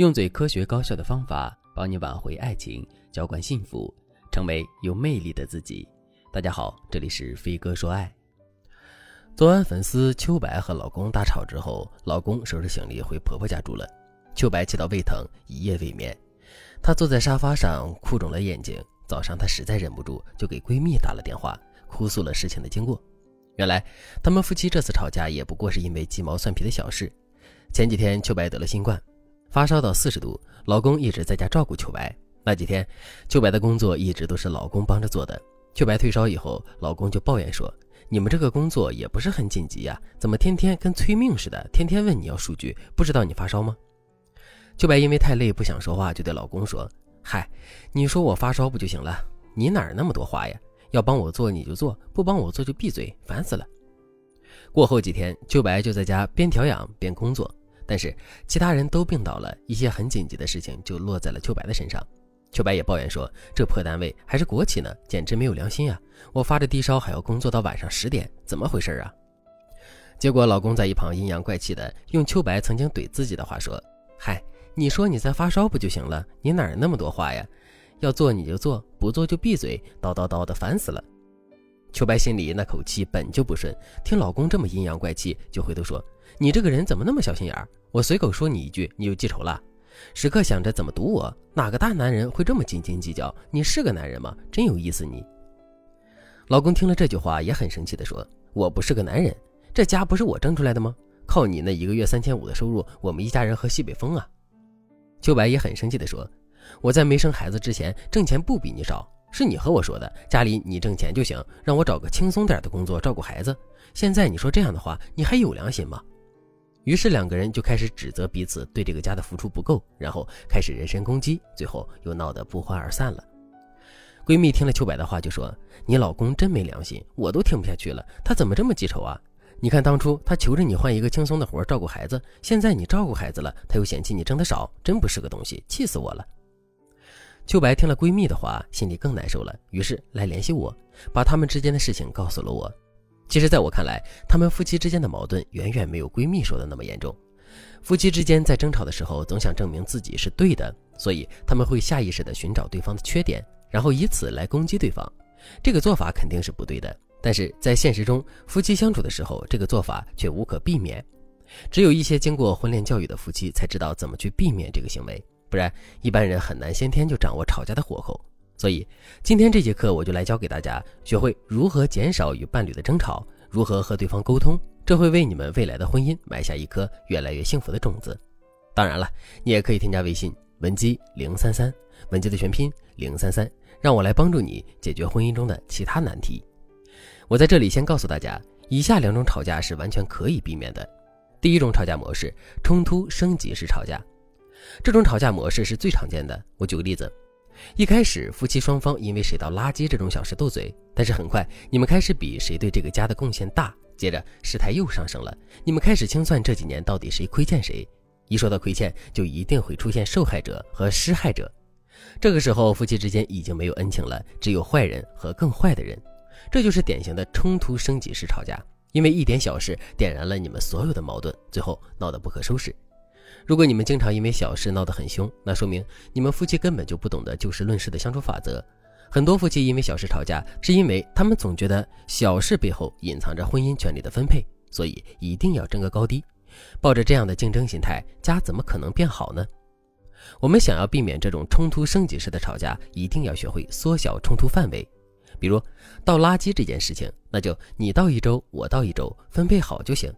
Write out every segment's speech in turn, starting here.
用最科学高效的方法帮你挽回爱情，浇灌幸福，成为有魅力的自己。大家好，这里是飞哥说爱。昨晚粉丝秋白和老公大吵之后，老公收拾行李回婆婆家住了。秋白气到胃疼，一夜未眠。她坐在沙发上，哭肿了眼睛。早上她实在忍不住，就给闺蜜打了电话，哭诉了事情的经过。原来他们夫妻这次吵架也不过是因为鸡毛蒜皮的小事。前几天秋白得了新冠，发烧到四十度，老公一直在家照顾秋白。那几天，秋白的工作一直都是老公帮着做的。秋白退烧以后，老公就抱怨说：“你们这个工作也不是很紧急呀，怎么天天跟催命似的，天天问你要数据，不知道你发烧吗？”秋白因为太累不想说话，就对老公说：“嗨，你说我发烧不就行了？你哪儿那么多话呀？”要帮我做你就做，不帮我做就闭嘴，烦死了。过后几天，秋白就在家边调养边工作，但是其他人都病倒了，一些很紧急的事情就落在了秋白的身上。秋白也抱怨说：“这破单位还是国企呢，简直没有良心呀！我发着低烧还要工作到晚上十点，怎么回事啊？”结果老公在一旁阴阳怪气的用秋白曾经怼自己的话说：“嗨，你说你在发烧不就行了？你哪儿那么多话呀？”要做你就做，不做就闭嘴，叨叨叨的烦死了。秋白心里那口气本就不顺，听老公这么阴阳怪气，就回头说：“你这个人怎么那么小心眼儿？我随口说你一句，你就记仇了，时刻想着怎么堵我。哪个大男人会这么斤斤计较？你是个男人吗？真有意思你。”老公听了这句话也很生气的说：“我不是个男人，这家不是我挣出来的吗？靠你那一个月三千五的收入，我们一家人喝西北风啊。”秋白也很生气的说。我在没生孩子之前挣钱不比你少，是你和我说的，家里你挣钱就行，让我找个轻松点的工作照顾孩子。现在你说这样的话，你还有良心吗？于是两个人就开始指责彼此对这个家的付出不够，然后开始人身攻击，最后又闹得不欢而散了。闺蜜听了秋白的话就说：“你老公真没良心，我都听不下去了，他怎么这么记仇啊？你看当初他求着你换一个轻松的活照顾孩子，现在你照顾孩子了，他又嫌弃你挣得少，真不是个东西，气死我了。”秋白听了闺蜜的话，心里更难受了，于是来联系我，把他们之间的事情告诉了我。其实，在我看来，他们夫妻之间的矛盾远远没有闺蜜说的那么严重。夫妻之间在争吵的时候，总想证明自己是对的，所以他们会下意识地寻找对方的缺点，然后以此来攻击对方。这个做法肯定是不对的，但是在现实中，夫妻相处的时候，这个做法却无可避免。只有一些经过婚恋教育的夫妻，才知道怎么去避免这个行为。不然，一般人很难先天就掌握吵架的火候。所以，今天这节课我就来教给大家，学会如何减少与伴侣的争吵，如何和对方沟通，这会为你们未来的婚姻埋下一颗越来越幸福的种子。当然了，你也可以添加微信文姬零三三，文姬的全拼零三三，让我来帮助你解决婚姻中的其他难题。我在这里先告诉大家，以下两种吵架是完全可以避免的。第一种吵架模式：冲突升级式吵架。这种吵架模式是最常见的。我举个例子，一开始夫妻双方因为谁倒垃圾这种小事斗嘴，但是很快你们开始比谁对这个家的贡献大，接着事态又上升了，你们开始清算这几年到底谁亏欠谁。一说到亏欠，就一定会出现受害者和施害者。这个时候夫妻之间已经没有恩情了，只有坏人和更坏的人。这就是典型的冲突升级式吵架，因为一点小事点燃了你们所有的矛盾，最后闹得不可收拾。如果你们经常因为小事闹得很凶，那说明你们夫妻根本就不懂得就事论事的相处法则。很多夫妻因为小事吵架，是因为他们总觉得小事背后隐藏着婚姻权利的分配，所以一定要争个高低。抱着这样的竞争心态，家怎么可能变好呢？我们想要避免这种冲突升级式的吵架，一定要学会缩小冲突范围。比如倒垃圾这件事情，那就你倒一周，我倒一周，分配好就行。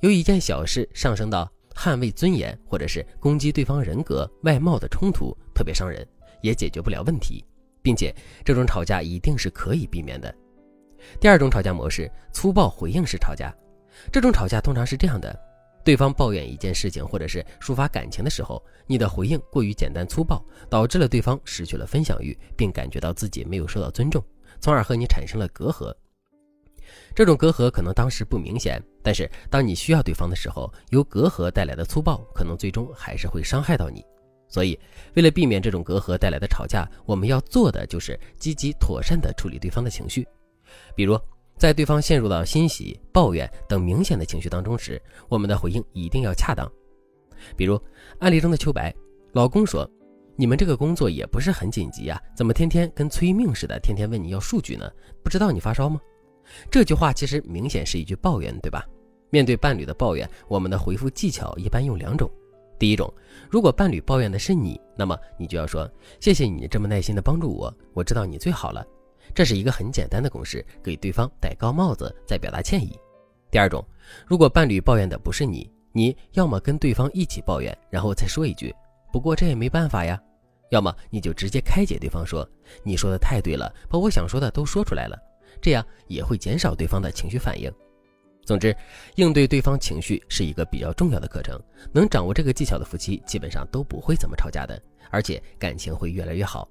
有一件小事上升到。捍卫尊严，或者是攻击对方人格、外貌的冲突，特别伤人，也解决不了问题，并且这种吵架一定是可以避免的。第二种吵架模式，粗暴回应式吵架。这种吵架通常是这样的：对方抱怨一件事情，或者是抒发感情的时候，你的回应过于简单粗暴，导致了对方失去了分享欲，并感觉到自己没有受到尊重，从而和你产生了隔阂。这种隔阂可能当时不明显，但是当你需要对方的时候，由隔阂带来的粗暴，可能最终还是会伤害到你。所以，为了避免这种隔阂带来的吵架，我们要做的就是积极妥善地处理对方的情绪。比如，在对方陷入到欣喜、抱怨等明显的情绪当中时，我们的回应一定要恰当。比如案例中的秋白，老公说：“你们这个工作也不是很紧急啊，怎么天天跟催命似的，天天问你要数据呢？不知道你发烧吗？”这句话其实明显是一句抱怨，对吧？面对伴侣的抱怨，我们的回复技巧一般用两种。第一种，如果伴侣抱怨的是你，那么你就要说：“谢谢你这么耐心的帮助我，我知道你最好了。”这是一个很简单的公式，给对方戴高帽子，再表达歉意。第二种，如果伴侣抱怨的不是你，你要么跟对方一起抱怨，然后再说一句：“不过这也没办法呀。”要么你就直接开解对方说：“你说的太对了，把我想说的都说出来了。”这样也会减少对方的情绪反应。总之，应对对方情绪是一个比较重要的课程。能掌握这个技巧的夫妻，基本上都不会怎么吵架的，而且感情会越来越好。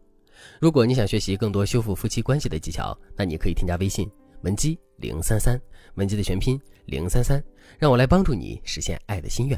如果你想学习更多修复夫妻关系的技巧，那你可以添加微信文姬零三三，文姬的全拼零三三，让我来帮助你实现爱的心愿。